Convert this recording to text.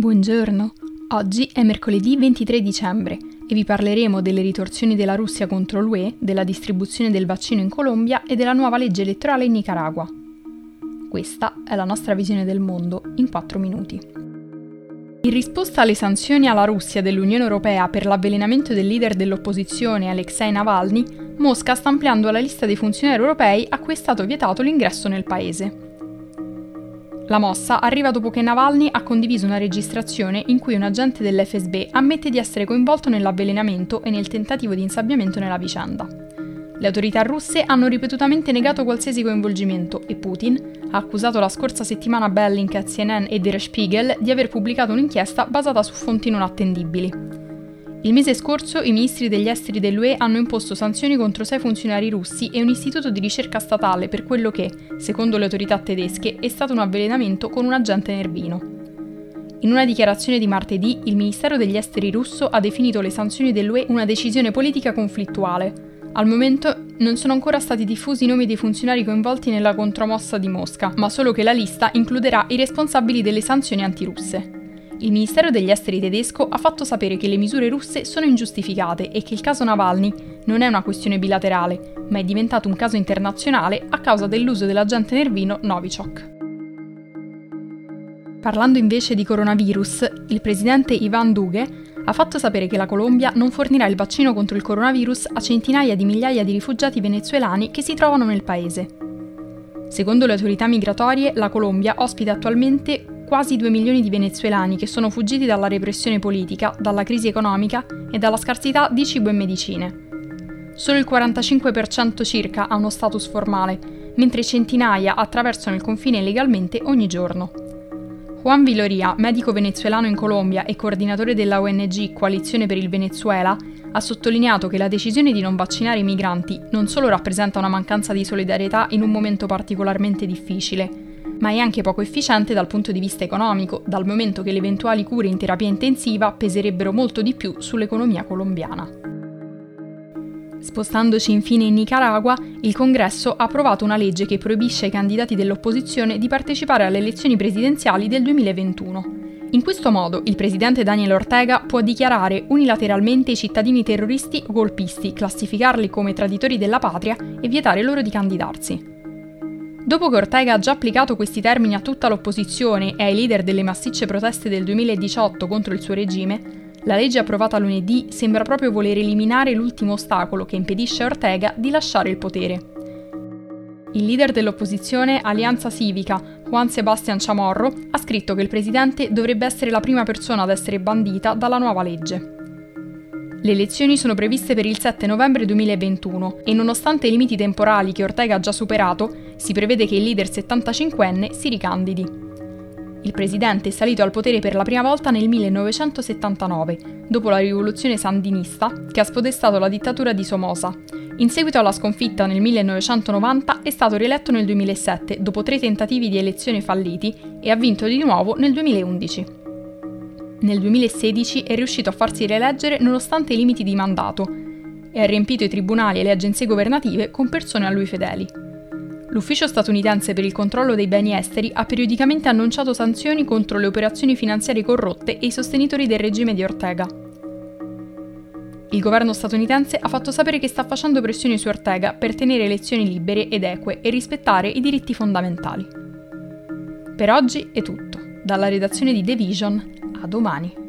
Buongiorno, oggi è mercoledì 23 dicembre e vi parleremo delle ritorsioni della Russia contro l'UE, della distribuzione del vaccino in Colombia e della nuova legge elettorale in Nicaragua. Questa è la nostra visione del mondo in 4 minuti. In risposta alle sanzioni alla Russia dell'Unione Europea per l'avvelenamento del leader dell'opposizione Alexei Navalny, Mosca sta ampliando la lista dei funzionari europei a cui è stato vietato l'ingresso nel paese. La mossa arriva dopo che Navalny ha condiviso una registrazione in cui un agente dell'FSB ammette di essere coinvolto nell'avvelenamento e nel tentativo di insabbiamento nella vicenda. Le autorità russe hanno ripetutamente negato qualsiasi coinvolgimento e Putin ha accusato la scorsa settimana Bellink, CNN e Der Spiegel di aver pubblicato un'inchiesta basata su fonti non attendibili. Il mese scorso i ministri degli esteri dell'UE hanno imposto sanzioni contro sei funzionari russi e un istituto di ricerca statale per quello che, secondo le autorità tedesche, è stato un avvelenamento con un agente nervino. In una dichiarazione di martedì, il Ministero degli Esteri russo ha definito le sanzioni dell'UE una decisione politica conflittuale. Al momento non sono ancora stati diffusi i nomi dei funzionari coinvolti nella contromossa di Mosca, ma solo che la lista includerà i responsabili delle sanzioni antirusse. Il Ministero degli Esteri tedesco ha fatto sapere che le misure russe sono ingiustificate e che il caso Navalny non è una questione bilaterale, ma è diventato un caso internazionale a causa dell'uso dell'agente nervino Novichok. Parlando invece di coronavirus, il presidente Ivan Duge ha fatto sapere che la Colombia non fornirà il vaccino contro il coronavirus a centinaia di migliaia di rifugiati venezuelani che si trovano nel paese. Secondo le autorità migratorie, la Colombia ospita attualmente quasi 2 milioni di venezuelani che sono fuggiti dalla repressione politica, dalla crisi economica e dalla scarsità di cibo e medicine. Solo il 45% circa ha uno status formale, mentre centinaia attraversano il confine illegalmente ogni giorno. Juan Viloria, medico venezuelano in Colombia e coordinatore della ONG Coalizione per il Venezuela, ha sottolineato che la decisione di non vaccinare i migranti non solo rappresenta una mancanza di solidarietà in un momento particolarmente difficile, ma è anche poco efficiente dal punto di vista economico, dal momento che le eventuali cure in terapia intensiva peserebbero molto di più sull'economia colombiana. Spostandoci infine in Nicaragua, il Congresso ha approvato una legge che proibisce ai candidati dell'opposizione di partecipare alle elezioni presidenziali del 2021. In questo modo il presidente Daniel Ortega può dichiarare unilateralmente i cittadini terroristi o golpisti, classificarli come traditori della patria e vietare loro di candidarsi. Dopo che Ortega ha già applicato questi termini a tutta l'opposizione e ai leader delle massicce proteste del 2018 contro il suo regime, la legge approvata lunedì sembra proprio voler eliminare l'ultimo ostacolo che impedisce a Ortega di lasciare il potere. Il leader dell'opposizione Alianza Civica, Juan Sebastián Chamorro, ha scritto che il presidente dovrebbe essere la prima persona ad essere bandita dalla nuova legge. Le elezioni sono previste per il 7 novembre 2021 e nonostante i limiti temporali che Ortega ha già superato, si prevede che il leader 75enne si ricandidi. Il presidente è salito al potere per la prima volta nel 1979, dopo la rivoluzione sandinista che ha spodestato la dittatura di Somoza. In seguito alla sconfitta nel 1990 è stato rieletto nel 2007 dopo tre tentativi di elezione falliti e ha vinto di nuovo nel 2011. Nel 2016 è riuscito a farsi rieleggere nonostante i limiti di mandato e ha riempito i tribunali e le agenzie governative con persone a lui fedeli. L'Ufficio statunitense per il controllo dei beni esteri ha periodicamente annunciato sanzioni contro le operazioni finanziarie corrotte e i sostenitori del regime di Ortega. Il governo statunitense ha fatto sapere che sta facendo pressioni su Ortega per tenere elezioni libere ed eque e rispettare i diritti fondamentali. Per oggi è tutto. Dalla redazione di The Vision a domani.